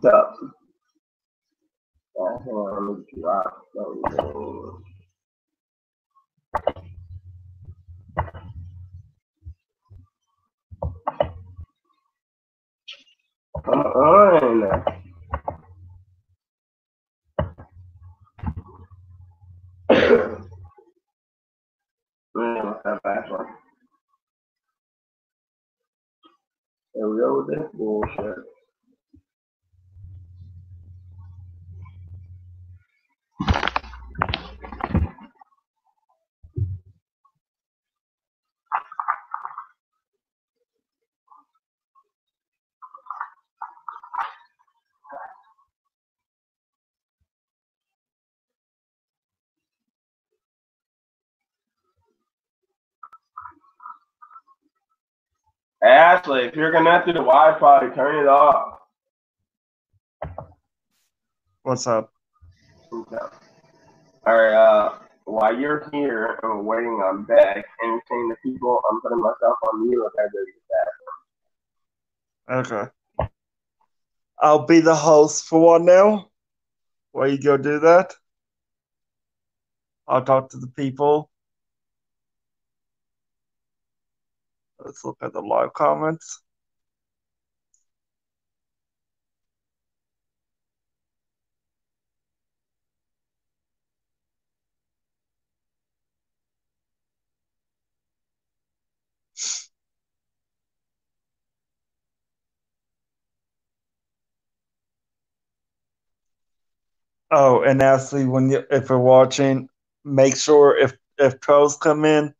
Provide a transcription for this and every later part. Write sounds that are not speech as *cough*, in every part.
What's up? Uh, hang on, let me drop. Come on. Man, what's that last one? There we go with this bullshit. Ashley, if you're connected to have to Wi-Fi, turn it off. What's up? Okay. All right. Uh, while you're here and waiting on Beck, entertain the people, I'm putting myself on mute. I gotta Okay. I'll be the host for one now. While you go do that, I'll talk to the people. Let's look at the live comments. Oh, and Ashley, when you if you're watching, make sure if if trolls come in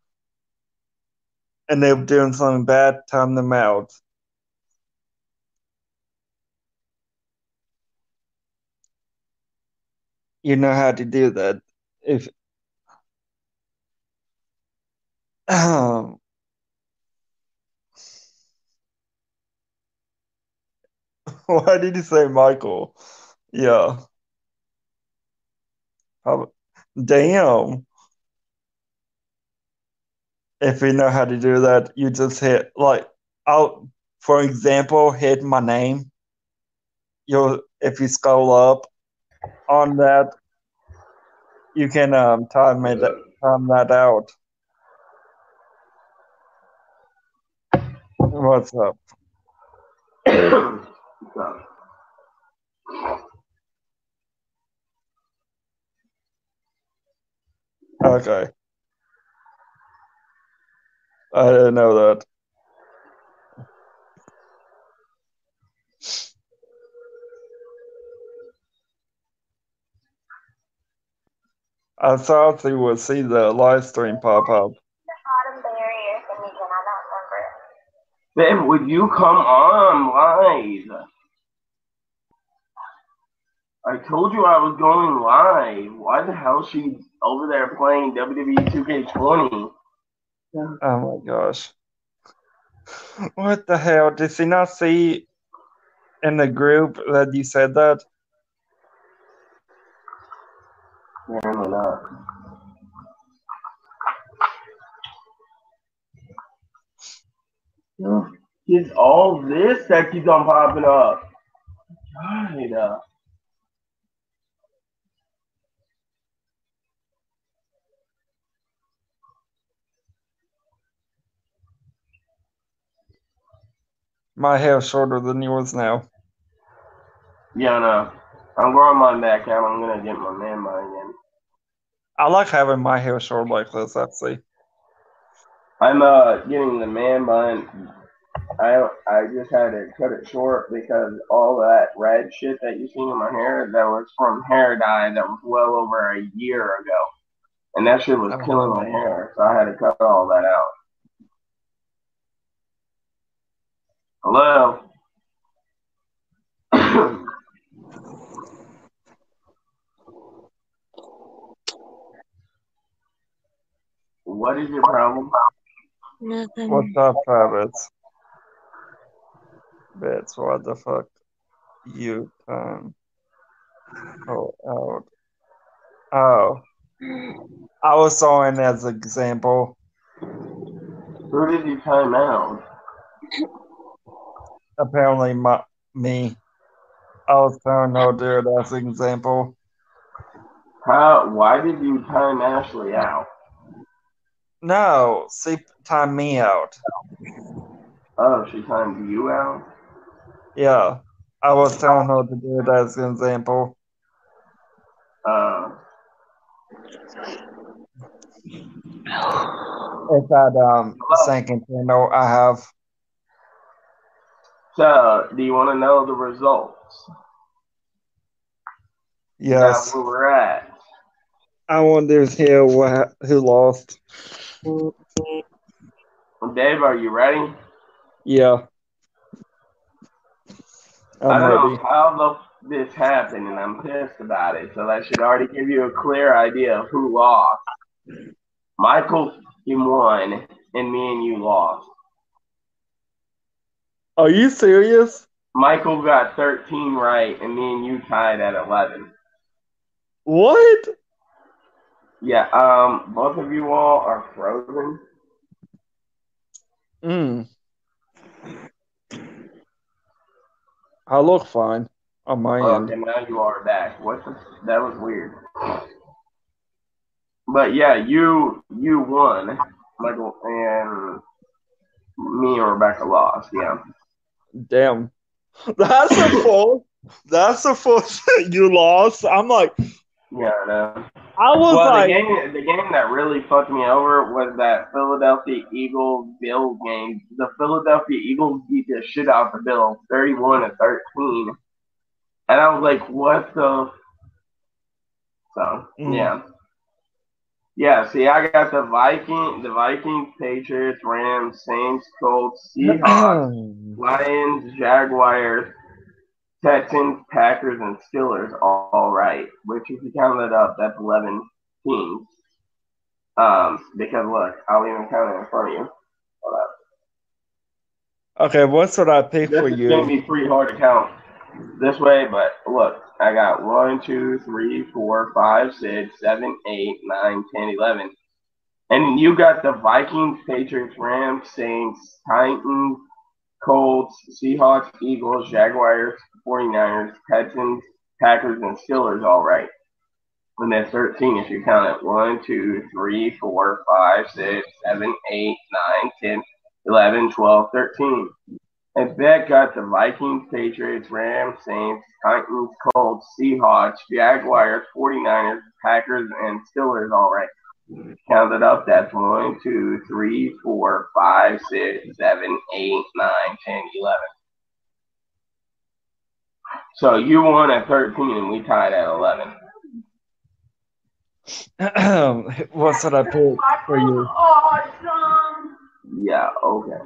and they're doing something bad, time them out. You know how to do that. If um, *clears throat* why did you say Michael? Yeah. How, damn. If you know how to do that, you just hit like I'll for example, hit my name. You'll if you scroll up on that, you can um time it time that out. What's up? *coughs* Okay. I didn't know that. I thought you would see the live stream pop up. Babe, would you come on live? I told you I was going live. Why the hell is she over there playing WWE 2K20? Oh my gosh. What the hell? Did she not see in the group that you said that? Apparently not. Yeah. It's all this that keeps on popping up. God, My hair's shorter than yours now. yeah, no. I'm growing mine back out. I'm gonna get my man bun again. I like having my hair short like this, actually. I'm uh getting the man bun. I I just had to cut it short because all that red shit that you seen in my hair that was from hair dye that was well over a year ago, and that shit was Oh. killing my hair, so I had to cut all that out. Hello. what is your problem? Nothing. What's up, Travis? Bits, what the fuck? You can go out. Oh. I was showing as an example. Who did you time out? *laughs* Apparently, my me. I was telling no dude as an example. How? Why did you time Ashley out? No, see, time me out. Oh, she timed you out. Yeah, I was telling her to do it as an example. Uh, It's that um second channel I have. So, do you want to know the results? Yes, That's where we're at. I wonder here what who lost. Dave, are you ready? Yeah, I'm I'm don't ready. know how the, this happened, and I'm pissed about it. So that should already give you a clear idea of who lost. Michael you won, and me and you lost. Are you serious? Michael got 13 right, and me and you tied at 11. What? Yeah, um, both of you all are frozen. Mm. I look fine on my end. Okay, now you are back. What the? That was weird. But yeah, you you won, Michael, and me and Rebecca lost. Yeah. Damn. *laughs* That's a *laughs* full. That's a full. you lost. I'm like, Yeah, I know. I was Well, like, the game the game that really fucked me over was that Philadelphia Eagles Bill game. The Philadelphia Eagles beat the shit out of the Bills, thirty-one to thirteen, and I was like, "What the?" So Mm. Yeah. See, I got the Viking, the Vikings, Patriots, Rams, Saints, Colts, Seahawks, *clears throat* Lions, Jaguars, Texans, Packers, and Steelers all, all right. Which, if you count that up, that's 11 teams. Um, because look, I'll even count it in front of you. Hold up. okay, what's what I pick This for is gonna you? be pretty hard to count this way, but look, I got 1, 2, 3, 4, 5, 6, 7, 8, 9, 10, 11. And you got the Vikings, Patriots, Rams, Saints, Titans, Colts, Seahawks, Eagles, Jaguars, 49ers, Texans, Packers, and Steelers all right. And that's 13 if you count it. 1, 2, 3, 4, 5, 6, 7, 8, 9, 10, 11, 12, 13. And Beck got the Vikings, Patriots, Rams, Saints, Titans, Colts, Seahawks, Jaguars, 49ers, Packers, and Steelers all right. Counted up, that's 1, 2, 3, 4, 5, 6, 7, 8, 9, 10, 11. So you won at 13 and we tied at 11. *clears throat* what should I pick for you? Awesome. Yeah, okay.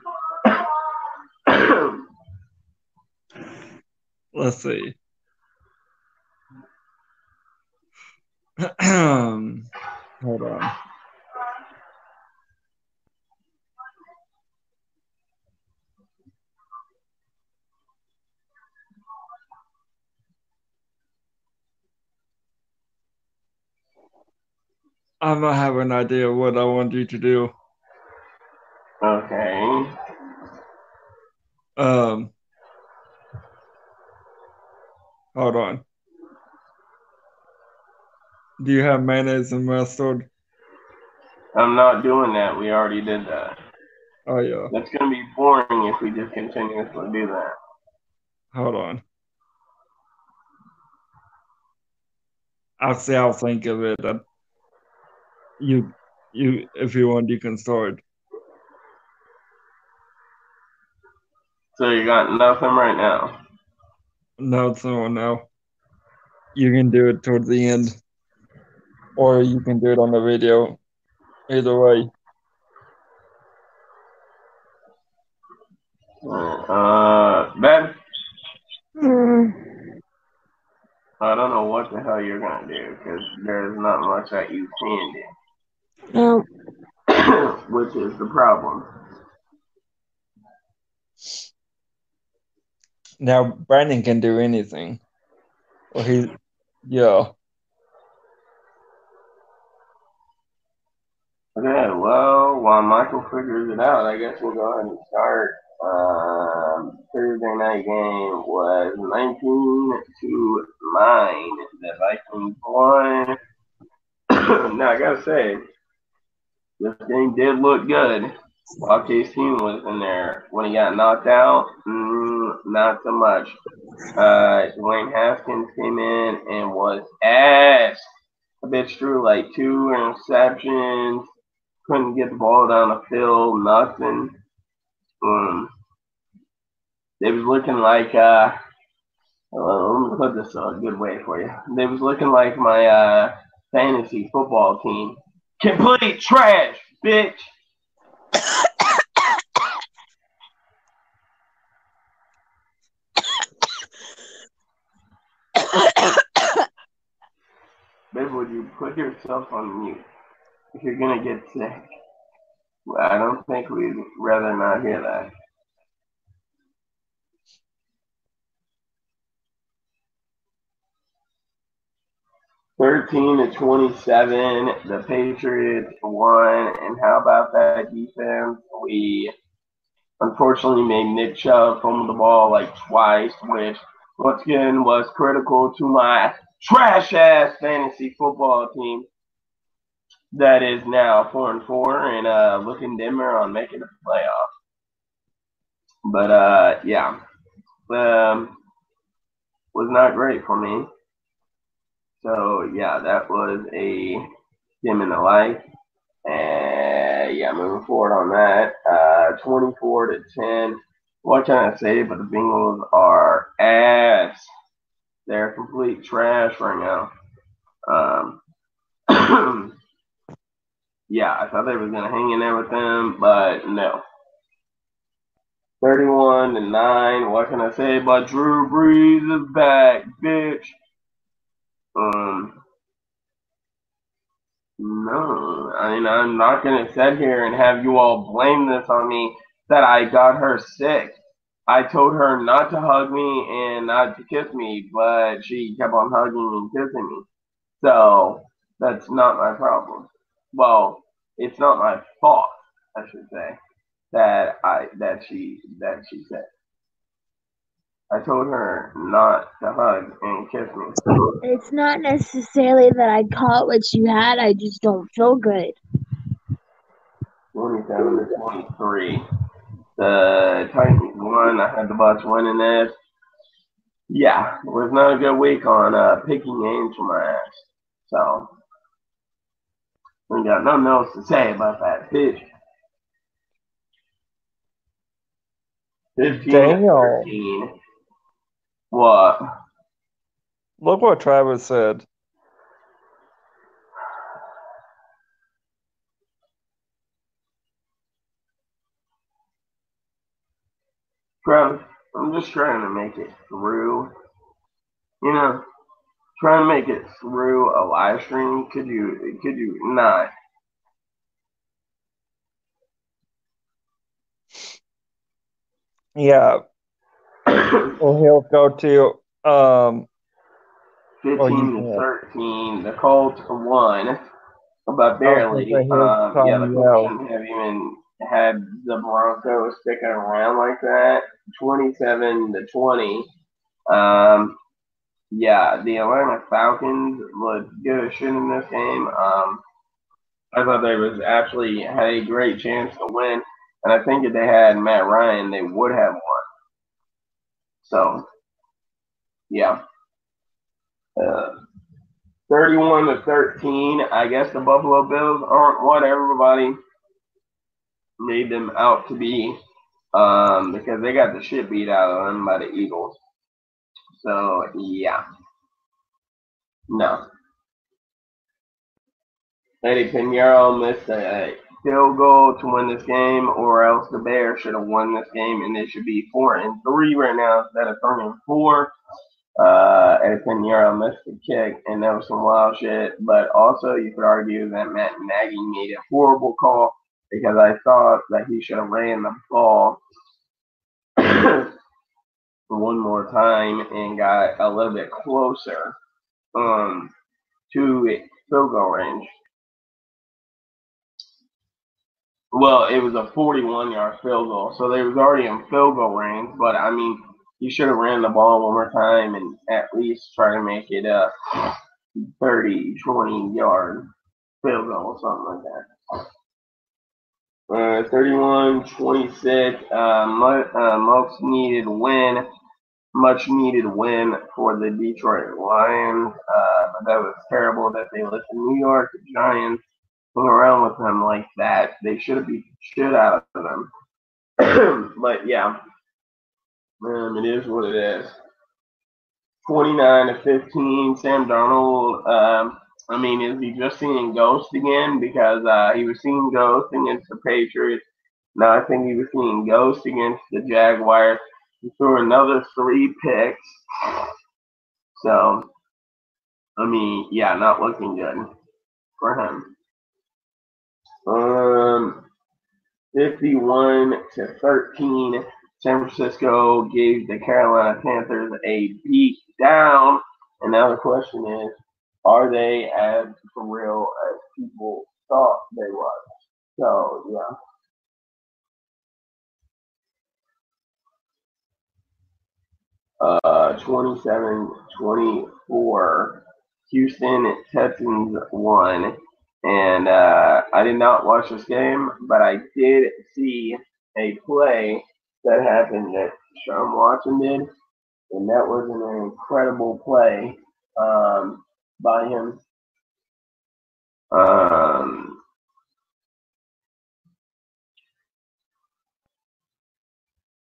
*coughs* *coughs* Let's see. Hold on. I might have an idea what I want you to do. okay. Um, hold on. Do you have mayonnaise and mustard? I'm not doing that. We already did that. Oh yeah. That's going to be boring if we just continuously do that. Hold on. I'll see. I'll think of it. And you, you, if you want, you can start. So you got nothing right now. No, it's no, no. You can do it towards the end, or you can do it on the video. Either way. Uh, Ben, Mm. I don't know what the hell you're gonna do because there's not much that you can do. No. do, *coughs* which is the problem. Now Brandon can do anything. Or he, yeah. Okay, well, while Michael figures it out, I guess we'll go ahead and start. Um, Thursday night game was 19 to 9. The Vikings won. *clears throat* now, I gotta say, this game did look good. While Case Keenum was in there. When he got knocked out, mm, not so much. Uh, Dwayne Haskins came in and was ass. A bitch threw like two interceptions. Couldn't get the ball down the field. Nothing. Um, they was looking like uh, well, let me put this a good way for you. They was looking like my uh, fantasy football team. Complete trash, bitch. Babe, would you put yourself on mute if you're gonna get sick? Well, I don't think we'd rather not hear that. Thirteen to twenty-seven, the Patriots won, and how about that defense? We unfortunately made Nick Chubb fumble the ball like twice, which once again was critical to my trash ass fantasy football team that is now four and four and uh, looking dimmer on making the playoffs. But uh, yeah, um, was not great for me. So yeah, that was a dim in the light. And yeah, moving forward on that, uh, 24 to 10. What can I say? But the Bengals are ass. They're complete trash right now. Um, *clears throat* yeah, I thought they was gonna hang in there with them, but no. 31 to 9. What can I say? But Drew Brees is back, bitch. Um, no, I mean, I'm not going to sit here and have you all blame this on me that I got her sick. I told her not to hug me and not to kiss me, but she kept on hugging and kissing me. So, that's not my problem. Well, it's not my fault, I should say, that I that she that she said. I told her not to hug and kiss me. It's not necessarily that I caught what you had, I just don't feel good. 27 to 23. The Titans won. I had the Bucks winning this. Yeah, it was not a good week on uh, picking games for my ass. So, we got nothing else to say about that pitch. 15 Daniel. 13. What? Look what Travis said. Travis, I'm just trying to make it through. You know, trying to make it through a live stream. Could you? Could you not? Yeah. Well, he'll go to um. 15 Oh, you to can't. 13. The Colts won, but barely. I heard Um, yeah, the Colts have even had the Broncos sticking around like that. 27 to 20. Um, yeah, the Atlanta Falcons looked good as shit in this game. Um, I thought they was actually had a great chance to win, and I think if they had Matt Ryan, they would have won. So, yeah. Uh, 31 to 13. I guess the Buffalo Bills aren't what everybody made them out to be um, because they got the shit beat out of them by the Eagles. So, yeah. No. Eddy Piñeiro missed a field goal to win this game, or else the Bears should have won this game, and they should be four and three right now instead of three and four. Uh, Eddy Piñeiro missed the kick, and that was some wild shit. But also, you could argue that Matt Nagy made a horrible call because I thought that he should have ran the ball *coughs* one more time and got a little bit closer um, to field goal range. Well, it was a 41 yard field goal, so they was already in field goal range. But I mean, you should have ran the ball one more time and at least try to make it a 30, 20 yard field goal, or something like that. Uh, 31 26, uh, mu- uh, most needed win, much needed win for the Detroit Lions. Uh, but that was terrible that they let the New York Giants hang around with them like that. They should have beat the shit out of them. *clears throat* but yeah, um, it is what it is. 29 to 15, Sam Darnold. Um, I mean, is he just seeing ghosts again? Because uh, he was seeing ghosts against the Patriots. Now I think he was seeing ghosts against the Jaguars. He threw another three picks. So, I mean, yeah, not looking good for him. Um, 51 to 13, San Francisco gave the Carolina Panthers a beat down. And now the question is, are they as for real as people thought they was? So yeah. Uh, 27-24. Houston Texans won. And uh, I did not watch this game, but I did see a play that happened that Deshaun Watson did. And that was an incredible play um, by him. Um,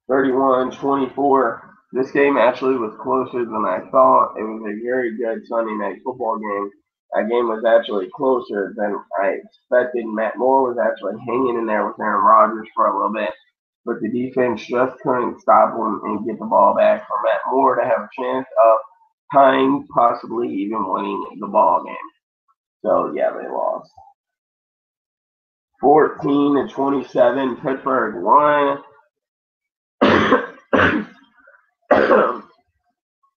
Thirty-one, twenty-four. This game actually was closer than I thought. It was a very good Sunday night football game. That game was actually closer than I expected. Matt Moore was actually hanging in there with Aaron Rodgers for a little bit, but the defense just couldn't stop him and get the ball back for Matt Moore to have a chance of tying, possibly even winning the ball game. So yeah, they lost. 14 to 27, Pittsburgh won.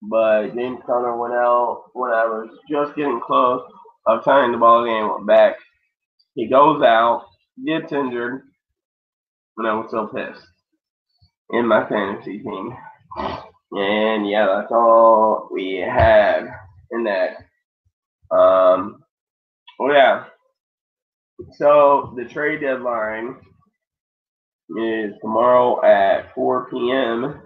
But James Conner went out when I was just getting close of tying the ball game back. He goes out, gets injured, and I was so pissed in my fantasy team. And yeah, that's all we had in that. Um, oh yeah. So the trade deadline is tomorrow at 4 p.m.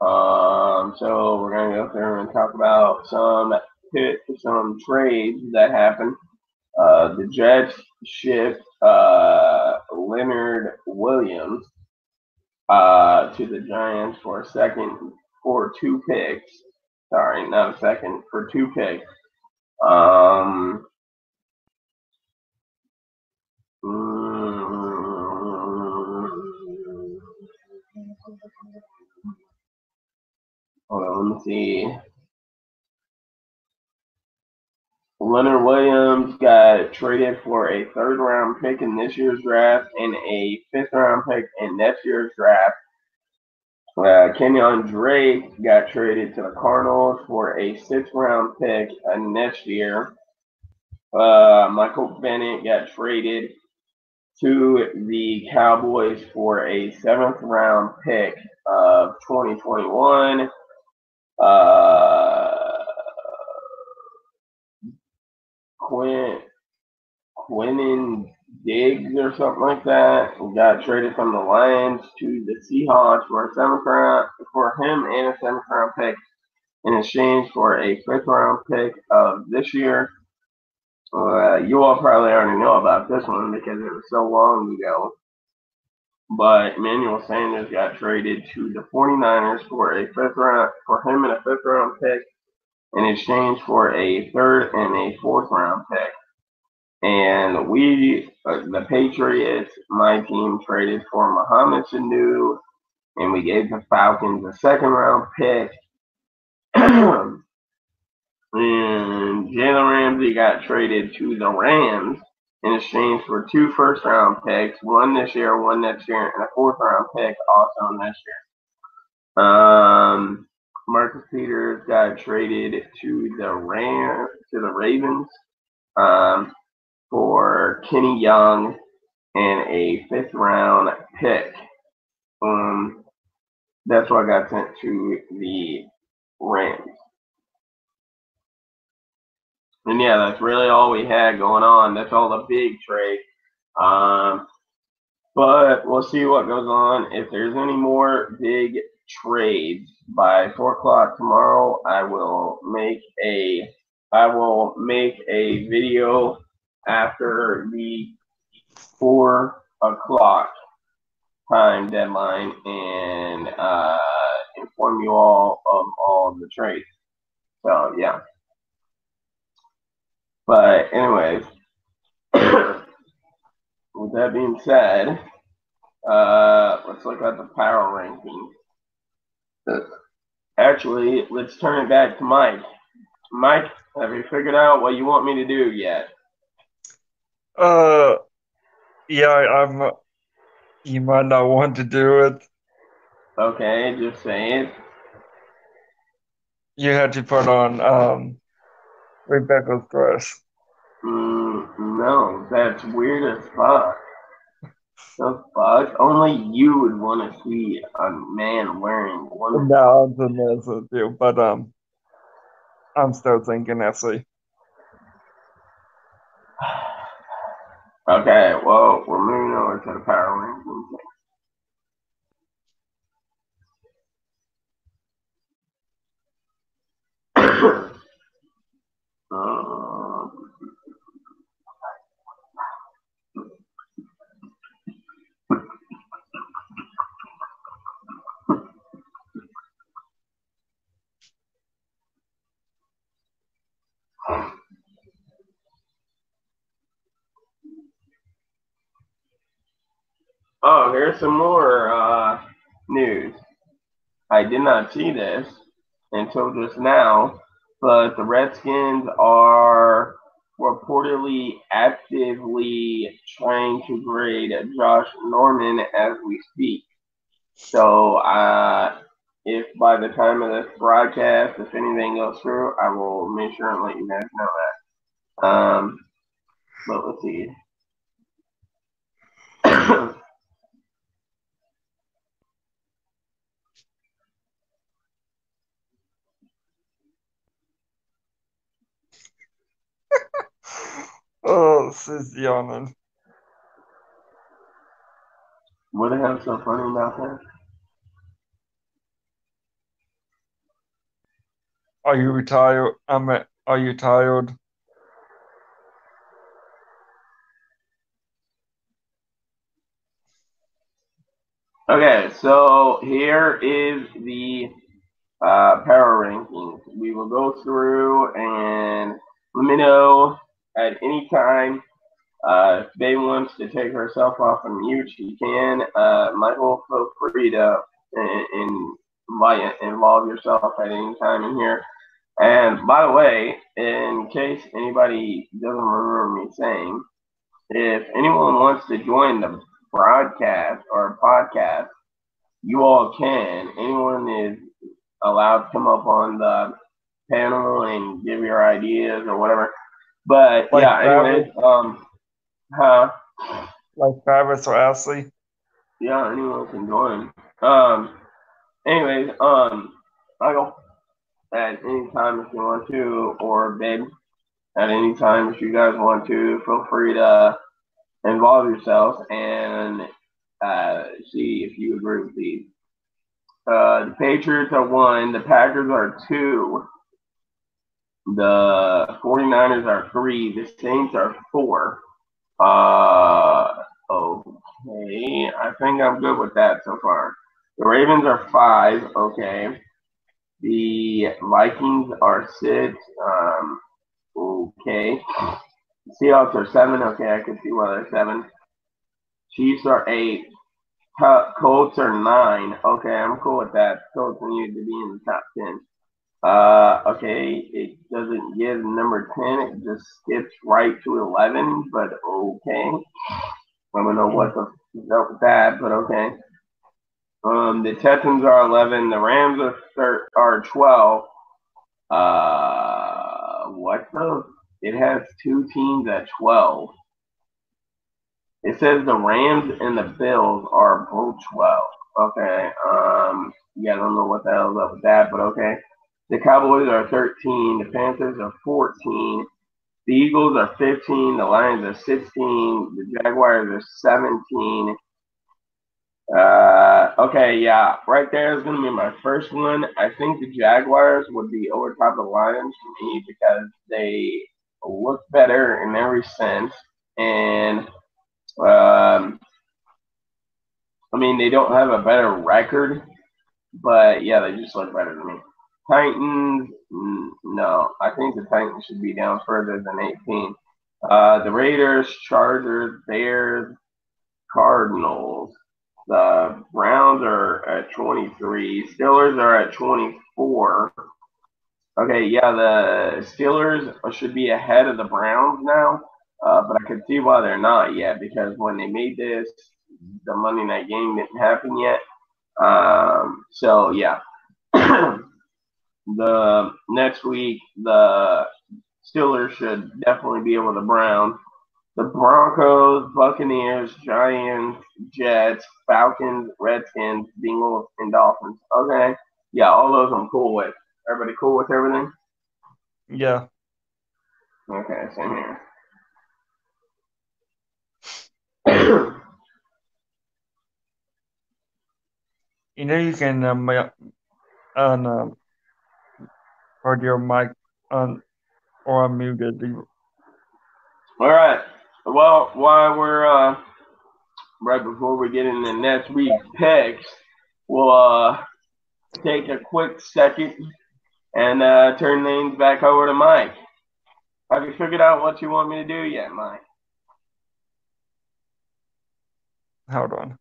Um, so we're gonna go through and talk about some pit, some trades that happened. Uh, the Jets shipped uh, Leonard Williams uh, to the Giants for a second for two picks. Sorry, not a second for two picks. Um, mm, on, let me see. Leonard Williams got traded for a third round pick in this year's draft and a fifth round pick in next year's draft. Uh, Kenyon Drake got traded to the Cardinals for a sixth round pick uh, next year. Uh, Michael Bennett got traded to the Cowboys for a seventh round pick of 2021. Uh, Quinn, Quinnen Diggs or something like that got traded from the Lions to the Seahawks for a seventh round for him and a seventh round pick in exchange for a fifth round pick of this year. Uh, you all probably already know about this one because it was so long ago. But Emmanuel Sanders got traded to the 49ers for a fifth round for him and a fifth round pick in exchange for a third and a fourth round pick. And we, uh, the Patriots, my team traded for Mohamed Sanu, and we gave the Falcons a second round pick. *clears throat* and Jalen Ramsey got traded to the Rams in exchange for two first round picks, one this year, one next year, and a fourth round pick also next year. Um, Marcus Peters got traded to the Ram to the Ravens um, for Kenny Young and a fifth round pick. Um, that's what I got sent to the Rams. And yeah, that's really all we had going on. That's all the big trade. Um, but we'll see what goes on. If there's any more big trades by four o'clock tomorrow, I will make a I will make a video after the four o'clock time deadline and uh, inform you all of all the trades. So yeah. But anyways, *coughs* with that being said, uh, let's look at the power rankings. Actually, let's turn it back to Mike. Mike, have you figured out what you want me to do yet? Uh, yeah, I'm. You might not want to do it. Okay, just saying. it. You had to put on um Rebecca's dress. Mm, no, that's weird as fuck. The fuck? Only you would want to see a man wearing one. No, I'm just messing with you, but um, I'm still thinking Essie. *sighs* Okay, well, we're moving over to the power rankings. Oh, here's some more uh, news. I did not see this until just now, but the Redskins are reportedly actively trying to grade Josh Norman as we speak. So, uh, if by the time of this broadcast, if anything goes through, I will make sure and let you guys know that. Um, but let's see. *clears throat* *coughs* Oh, she's yawning. what the hell's so funny about that? Are you retired? I'm. a- Are you tired? Okay, so here is the uh, power rankings. We will go through and let me know at any time uh, if Bay wants to take herself off of mute. She can. Uh, Michael, feel free to involve yourself at any time in here. And by the way, in case anybody doesn't remember me saying, if anyone wants to join the broadcast or podcast, you all can. Anyone is allowed to come up on the panel and give your ideas or whatever. But Like yeah, anyways, um, huh? Like Travis or Ashley? Yeah, anyone can join. Um, anyways, um, Michael, at any time if you want to, or Ben, at any time if you guys want to, feel free to involve yourselves and uh, see if you agree with these. Uh, the Patriots are one, the Packers are two, the 49ers are three, the Saints are four. Uh, okay, I think I'm good with that so far. The Ravens are five, okay. The Vikings are six, um, okay. Seahawks are seven, okay, I can see why they're seven. Chiefs are eight. Co- Colts are nine. Okay, I'm cool with that. Colts need to be in the top ten. Uh, okay, it doesn't give number ten. It just skips right to eleven. But okay, I don't know what the up with that, but okay. Um, the Texans are eleven. The Rams are thir- are twelve. Uh, what the? It has two teams at twelve. It says the Rams and the Bills are both 12. Okay. Um. Yeah, I don't know what the hell's up with that, but okay. The Cowboys are 13. The Panthers are 14. The Eagles are 15. The Lions are 16. The Jaguars are 17. Uh, okay, yeah, right there is going to be my first one. I think the Jaguars would be over top of the Lions for me because they look better in every sense. And, um, I mean, they don't have a better record, but yeah, they just look better to me. Titans, no, I think the Titans should be down further than 18. Uh, the Raiders, Chargers, Bears, Cardinals. The Browns are at 23. Steelers are at 24. Okay, yeah, the Steelers should be ahead of the Browns now, uh, but I can see why they're not yet because when they made this, the Monday night game didn't happen yet. Um, so yeah, *clears throat* the next week the Steelers should definitely be able to Brown. the Broncos, Buccaneers, Giants, Jets, Falcons, Redskins, Bengals, and Dolphins. Okay. Yeah, all those I'm cool with. Everybody cool with everything? Yeah. Okay, same here. You know you can um, on um, put your mic on or unmuted. All right. Well, while we're uh, right before we get into next week's picks, we'll uh, take a quick second and uh, turn things back over to Mike. Have you figured out what you want me to do yet, Mike? Hold on.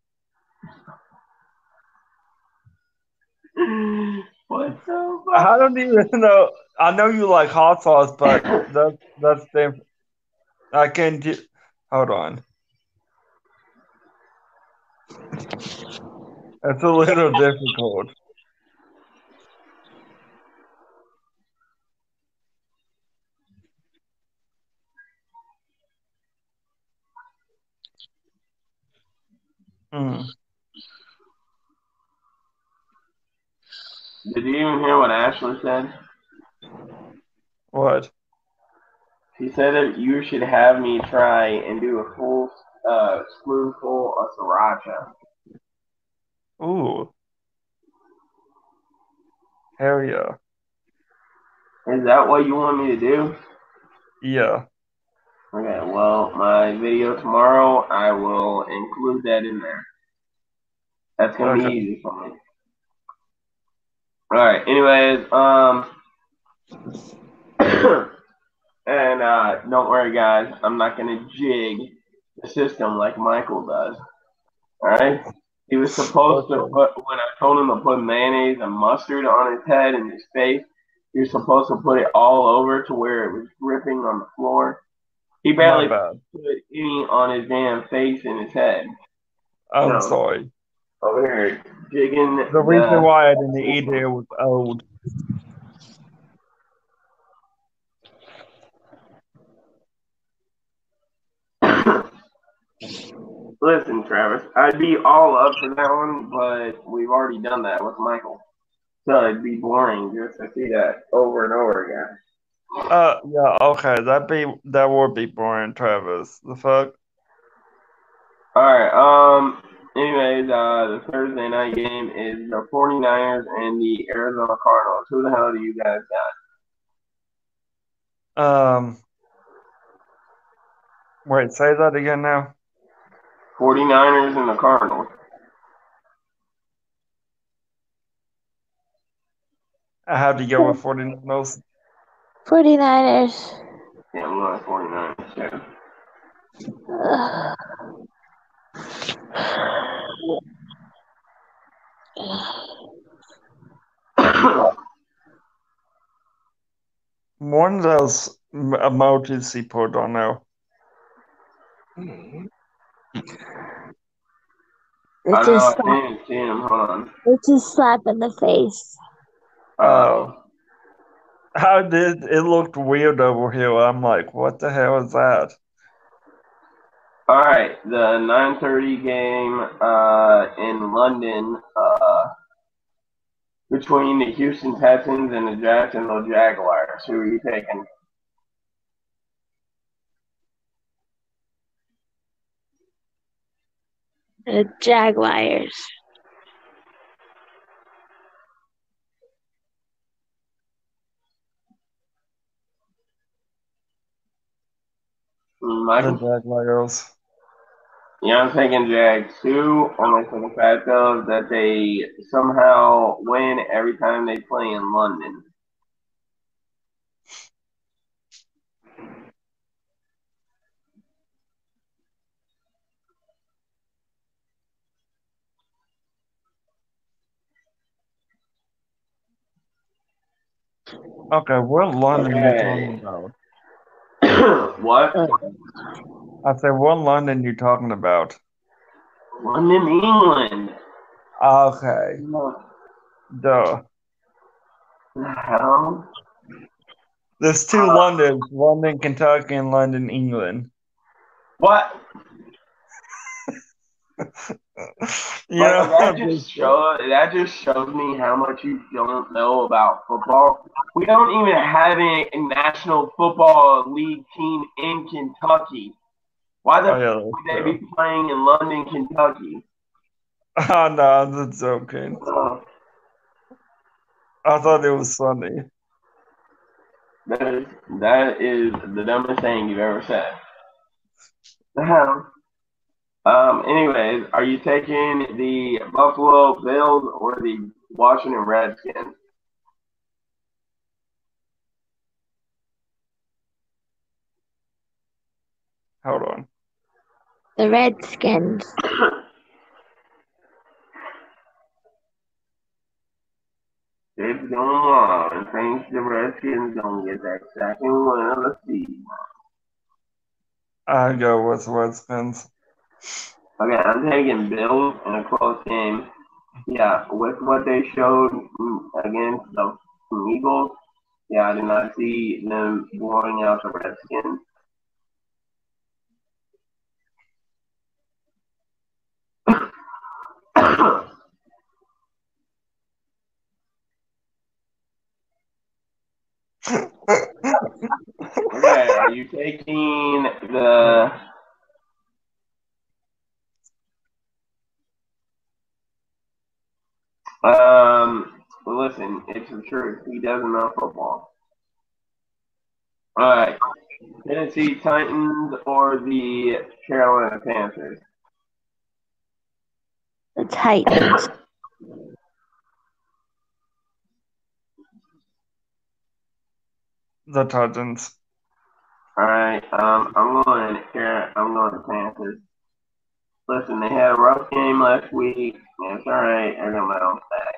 *laughs* I don't even know. I know you like hot sauce, but that's that's different. I can't do. Hold on. It's a little difficult. Hmm. Did you even hear what Ashley said? What? She said that you should have me try and do a full uh, spoonful of sriracha. Ooh. Hell yeah. Is that what you want me to do? Yeah. Okay, well, my video tomorrow, I will include that in there. That's gonna Okay. be easy for me. All right. Anyways, um, *coughs* and uh, don't worry, guys. I'm not gonna jig the system like Michael does. All right. He was supposed to put when I told him to put mayonnaise and mustard on his head and his face. He was supposed to put it all over to where it was dripping on the floor. He barely put any on his damn face and his head. I'm No. sorry. Over here, The reason why I didn't eat it was old. *coughs* Listen, Travis, I'd be all up for that one, but we've already done that with Michael. So it'd be boring just to see that over and over again. Uh, yeah, okay, that be that would be boring, Travis. The fuck? Alright, um, anyways, uh, the Thursday night game is the 49ers and the Arizona Cardinals. Who the hell do you guys got? Um, wait, say that again now. 49ers and the Cardinals. I have to go with 49ers. 49ers. Yeah, I'm going 49ers, yeah. Ugh. One of those m- emojis he on there. I It's know, a I slap. can't see him. Hold on. It's a slap in the face. Oh. How did it looked weird over here? I'm like, what the hell is that? All right, the 9:30 game uh, in London uh, between the Houston Texans and the Jacksonville Jaguars. Who are you taking? The Jaguars. Michael? Jaguars. Yeah, I'm taking Jags too, only for the fact of that they somehow win every time they play in London. Okay, what London you Okay. *coughs* what? I said, what London you talking about? London, England. Okay, duh. the hell? There's two uh. Londons, London, Kentucky, and London, England. What? *laughs* Know, that just show that just shows me how much you don't know about football. We don't even have a, a national football league team in Kentucky. Why the Oh, yeah, would they be playing in London, Kentucky? *laughs* Oh, no, just joking. Uh, I thought it was funny. that is that is the dumbest thing you've ever said. The hell? Um. Anyways, are you taking the Buffalo Bills or the Washington Redskins? Hold on. The Redskins. *coughs* It's going on. I think the Redskins gonna get that second win of the season. I go with Redskins. Okay, I'm taking Bills in a close game. Yeah, with what they showed against the Eagles, yeah, I did not see them blowing out the Redskins. *coughs* okay, are you taking the um listen, it's the truth. He doesn't know football. Alright. Tennessee Titans or the Carolina Panthers? The Titans. The Titans. Alright, um I'm going here I'm going to Panthers. Listen, they had a rough game last week. It's alright, they're gonna bounce back.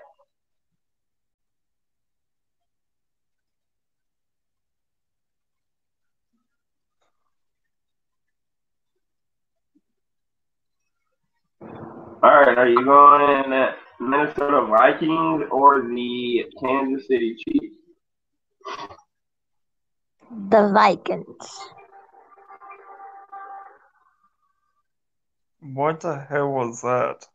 Alright, are you going at Minnesota Vikings or the Kansas City Chiefs? The Vikings. What the hell was that?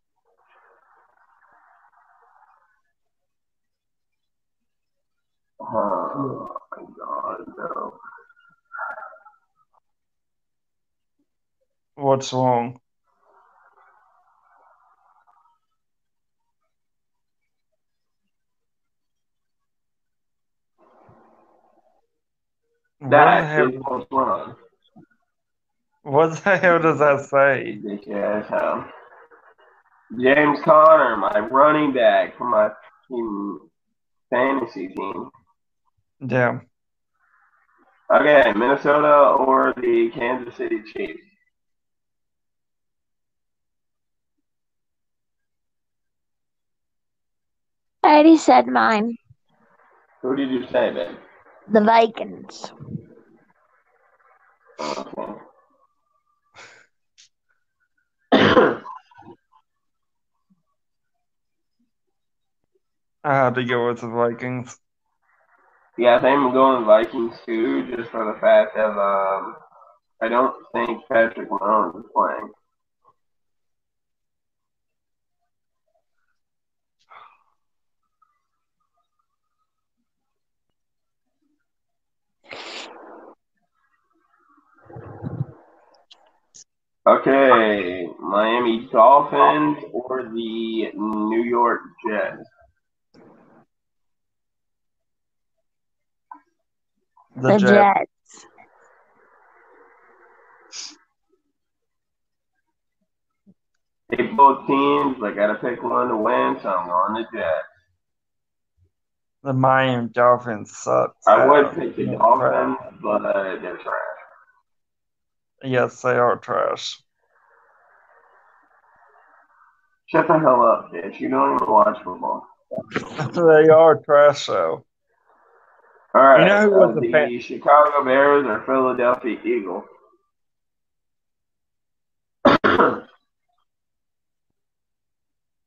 Oh my god, no. What's wrong? That hell? what's wrong. What the hell does that say? James Conner, my running back for my fantasy team. Damn. Okay, Minnesota or the Kansas City Chiefs? I already said mine. Who did you say, Ben? The Vikings. Okay. I had to go with the Vikings. Yeah, I think I'm going Vikings too, just for the fact of um, I don't think Patrick Mahomes is playing. Okay, Miami Dolphins or the New York Jets? The, The Jets. Jets. They both teams. I gotta pick one to win, so I'm on the Jets. The Miami Dolphins suck. I would so, pick the Dolphins, but they're trash. Yes, they are trash. Shut the hell up, bitch. You don't even watch football. *laughs* they are trash, though. All right. You know who was uh, the the Chicago Bears or Philadelphia Eagles?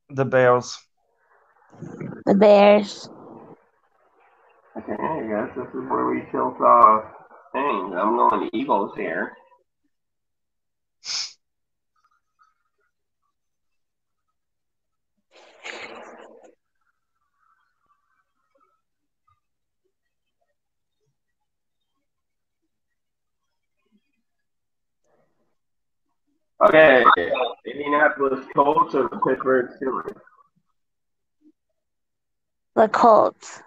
The Bears. The Bears. Okay, I guess this is where we tilt off things. I'm going Eagles here. Okay, Indianapolis Colts or the Pittsburgh Steelers? The Colts.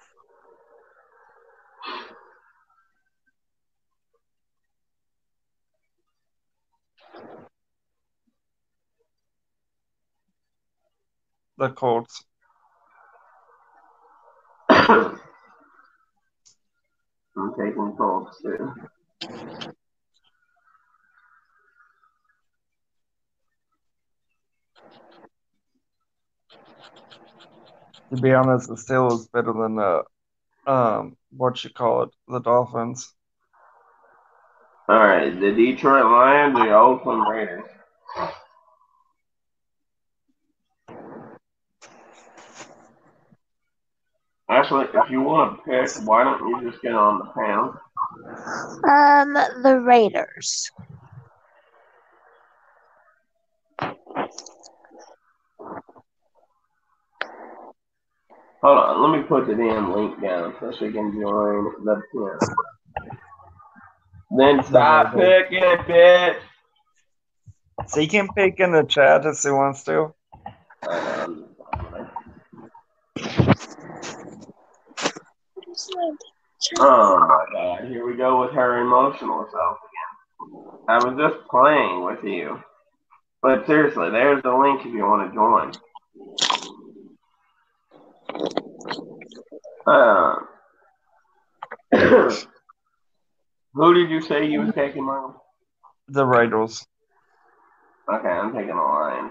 The Colts. *coughs* I'm taking Colts too. To be honest, the Steelers better than the um what you call it, the Dolphins. All right, the Detroit Lions or the Oakland Raiders? Actually, if you want to pick, why don't you just get on the pound? Um, the Raiders. On, let me put the damn link down so she can join the pin. Then stop picking, bitch. So you can pick in the chat if he wants to. I know, I'm just- Oh my god, here we go with her emotional self again. I was just playing with you. But seriously, there's the link if you want to join. Uh, *coughs* who did you say you was taking, Michael? The Raiders. Okay, I'm taking a line.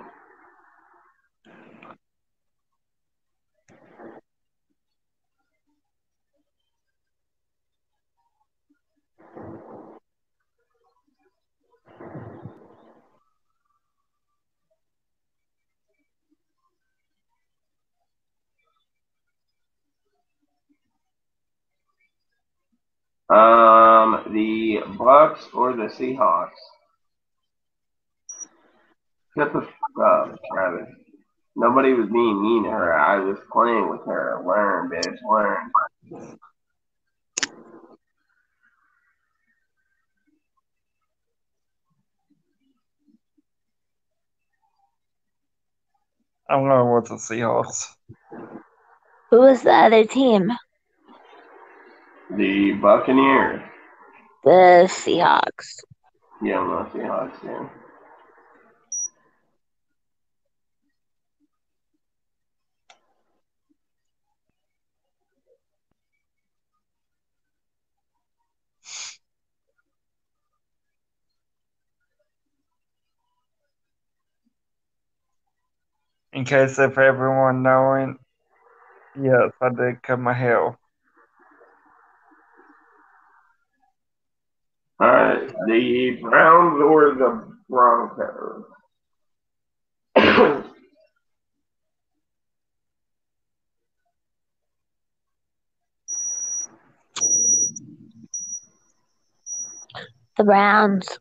Um, the Bucks or the Seahawks? Shut the fuck up, Travis. Nobody was being mean to her. I was playing with her. Learn, bitch, learn. I'm going with the Seahawks. Who was the other team? The Buccaneers. The Seahawks. Yeah, I'm not Seahawks, yeah. In case if everyone knowing, yes, I did cut my hair. the Browns or the Broncos? the Browns.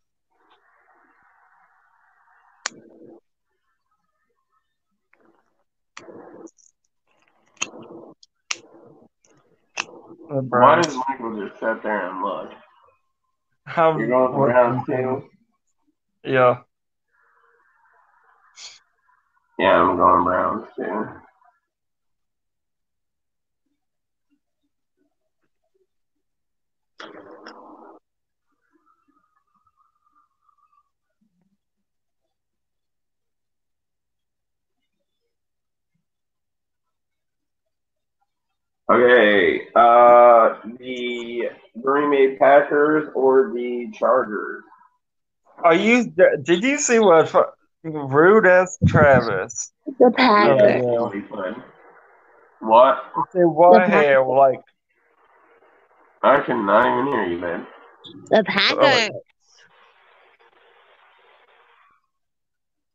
Why does Michael just sit there and look? How going for round two? Yeah. Yeah, I'm going Browns too. Okay, uh, the Green Bay Packers or the Chargers? Are you? Did you see what fu- rude as Travis? The Yeah, Packers. it's gonna be fun. What? Say what The hell? Like I cannot even hear you, man. The Packers.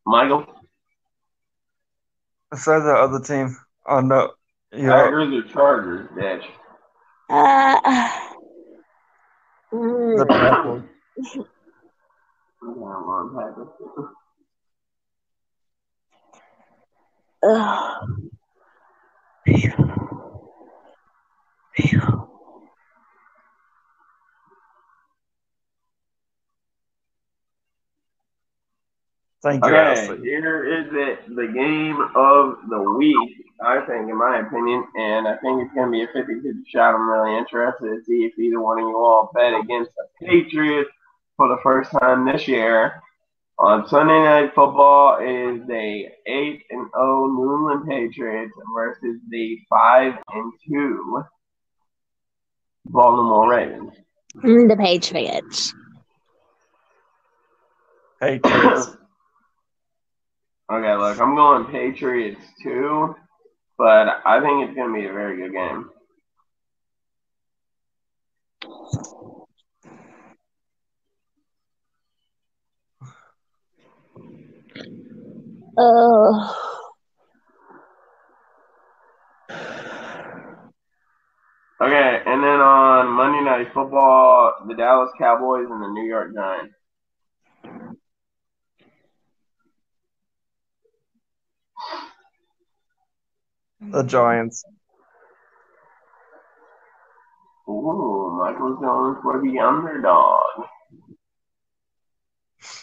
Michael? say the other team. Oh no. Yeah. Packers or Chargers, bitch? Uh, The Packers. I'm going Packers. ugh. Thank you, Okay, Ashley. here is it, the game of the week, I think, in my opinion, and I think it's going to be a 50 50 shot. I'm really interested to see if either one of you all bet against the Patriots for the first time this year. On Sunday Night Football is the 8 and 0 New England Patriots versus the 5 and 2 Baltimore Ravens. The Patriots. Patriots. *coughs* Okay, look, I'm going Patriots too, but I think it's going to be a very good game. Oh. Okay, and then on Monday Night Football, the Dallas Cowboys and the New York Giants. The Giants. Ooh, Michael's going for the underdog.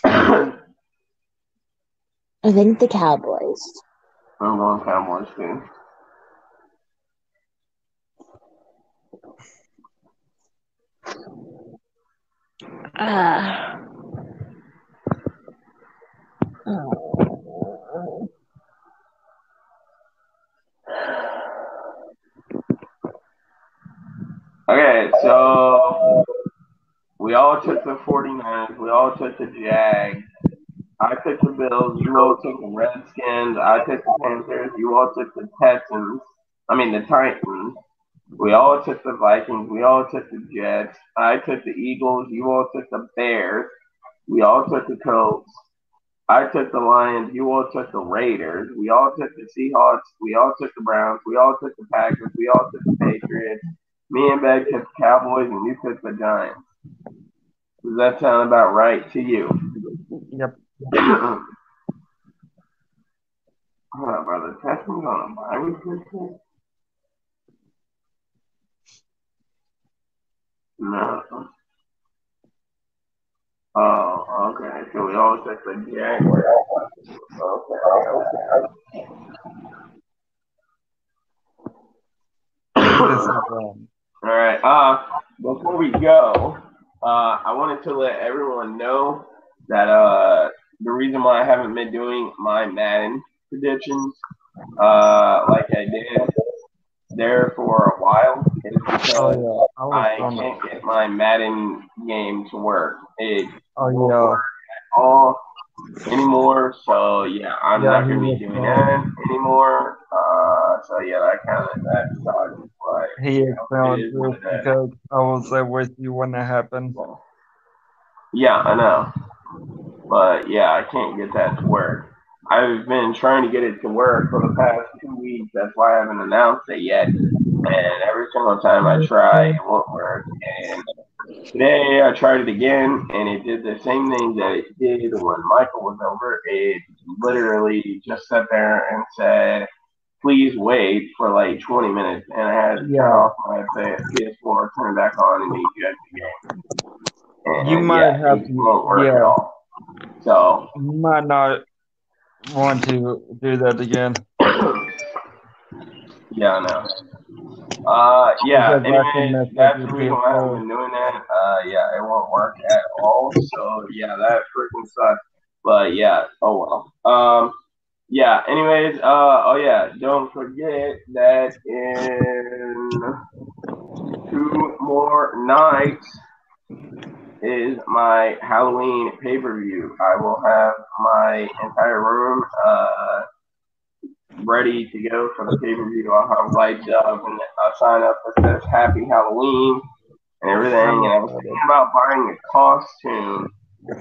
I'm I think the Cowboys. I'm going Cowboys too. Uh, oh. Okay, so we all took the 49ers. We all took the Jags. I took the Bills. You all took the Redskins. I took the Panthers. You all took the Texans. I mean, the Titans. We all took the Vikings. We all took the Jets. I took the Eagles. You all took the Bears. We all took the Colts. I took the Lions. You all took the Raiders. We all took the Seahawks. We all took the Browns. We all took the Packers. We all took the Patriots. Me and Beck took the Cowboys, and you took the Giants. Does that sound about right to you? Yep. *clears throat* Hold on, brother. Texans on a bye week? No. Okay. So we all took the Jaguars. Okay, okay. It's not wrong. All right. Uh, before we go, uh, I wanted to let everyone know that uh, the reason why I haven't been doing my Madden predictions, uh, like I did there for a while, is because Oh yeah. I I can't get my Madden game to work. It Oh yeah. all anymore. So yeah, I'm Yeah, not gonna be doing that anymore. Uh, so yeah, that kind of that sucks. But He you know, it is what this because I was there with you when it happened. Yeah, I know. But yeah, I can't get that to work. I've been trying to get it to work for the past two weeks. That's why I haven't announced it yet. And every single time I try, it won't work. And today I tried it again, and it did the same thing that it did when Michael was over. It literally just sat there and said, please wait for like 20 minutes, and I had to turn Yeah. off my PS4, turn it back on, and then you the game. And, You might yeah, have to- won't work at yeah. all. So You might not want to do that again. *coughs* yeah, I know. Uh, yeah. Because that can mess Anyway, that's the reason why I PS4. haven't been doing that. Uh, yeah, it won't work at all. So yeah, that freaking sucks. But yeah, oh well. Um, yeah. Anyways, uh, oh yeah, don't forget that in two more nights is my Halloween pay per view. I will have my entire room uh ready to go for the pay per view. I'll have lights up and I'll sign up that says Happy Halloween and everything. And I was thinking about buying a costume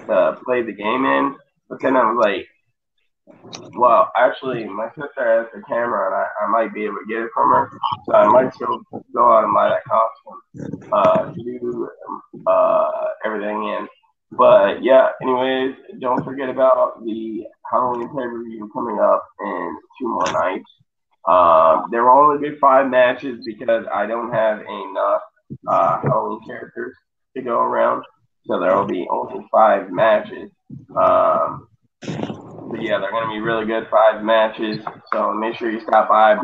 to play the game in, but then I was like, well, actually, my sister has the camera, and I, I might be able to get it from her, so I might still go out and buy that costume uh, to do uh, everything in. But yeah, anyways, don't forget about the Halloween pay per view coming up in two more nights. Um, there will only be five matches because I don't have enough uh, Halloween characters to go around, so there will be only five matches. Um, but yeah, they're going to be really good five matches. So make sure you stop by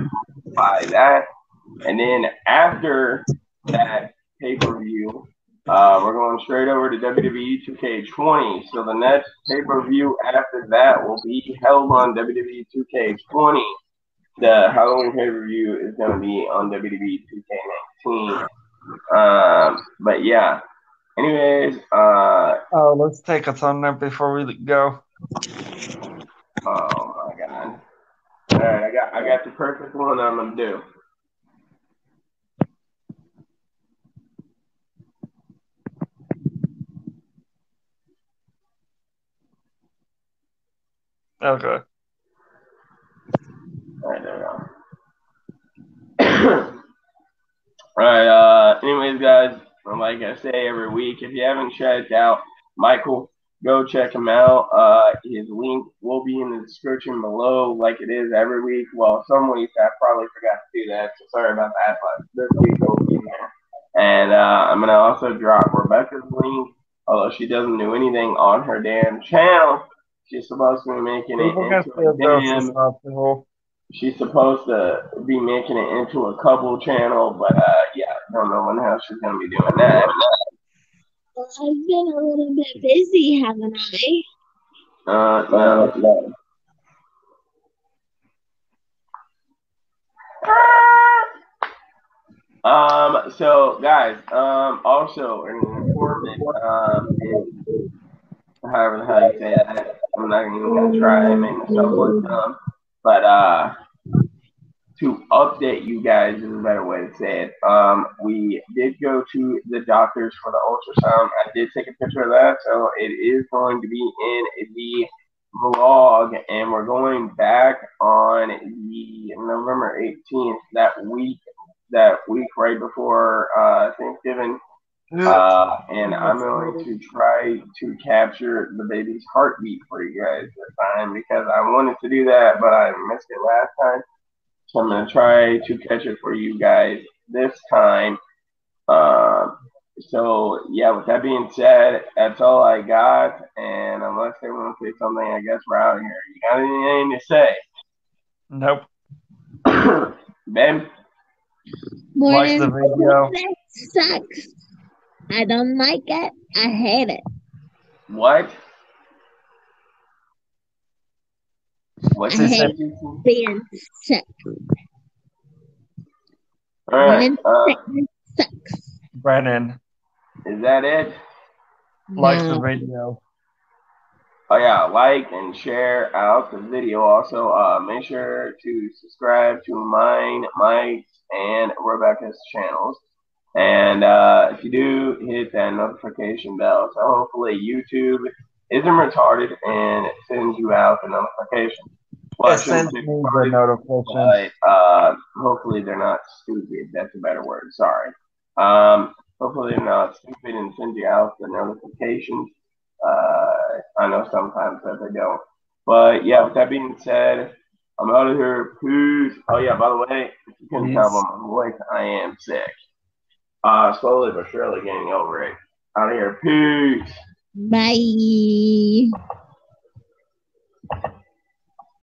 by that. And then after that pay per view, uh, we're going straight over to WWE 2K20. So the next pay per view after that will be held on WWE 2K20. The Halloween pay per view is going to be on WWE 2K19. Um, but yeah. Anyways, uh, Oh, let's take a thumbnail before we go. Oh my god. Alright, I got I got the perfect one I'm gonna do. Okay. Go. *clears throat* Alright, uh anyways guys, like I say every week, if you haven't checked out Michael, go check him out. Uh his link will be in the description below like it is every week. Well some weeks I probably forgot to do that, so sorry about that, but this week will be there. And uh I'm gonna also drop Rebecca's link, although she doesn't do anything on her damn channel. She's supposed to be making it People can into a go damn she's supposed to be making it into a couple channel, but uh, yeah, I don't know when the hell she's gonna be doing that. Well, I've been a little bit busy, haven't I? Uh, no, no. Um, so guys, um, also an informant, um, is, however the hell you say that, I'm not even gonna try and make myself look dumb, but uh, to update you guys is a better way to say it. Um, we did go to the doctors for the ultrasound. I did take a picture of that, so it is going to be in the vlog, and we're going back on the November 18th, that week, that week right before uh, Thanksgiving. Uh, and I'm going to try to capture the baby's heartbeat for you guys this time because I wanted to do that, but I missed it last time. So I'm going to try to catch it for you guys this time. Um, so, yeah, with that being said, that's all I got. And unless they want to say something, I guess we're out of here. You got anything to say? Nope. *coughs* Ben? Like the video. That sucks. I don't like it. I hate it. What? What's I you hate being sick. All right. Morning Uh, sucks. Brennan. is that it? Like the video. Oh yeah, like and share out the video. Also, uh, make sure to subscribe to mine, Mike's, and Rebecca's channels. And uh, if you do, hit that notification bell. So hopefully YouTube isn't retarded and it sends you out the notification. Well, It sends me the notification. but uh, hopefully they're not stupid. That's a better word. Sorry. Um, hopefully they're not stupid and send you out the notifications. Uh, I know sometimes that they don't. But yeah, with that being said, I'm out of here. Peace. Oh yeah, by the way, if you can tell by my voice, I am sick. Uh, slowly but surely getting over it. Out of here. Peace. Bye.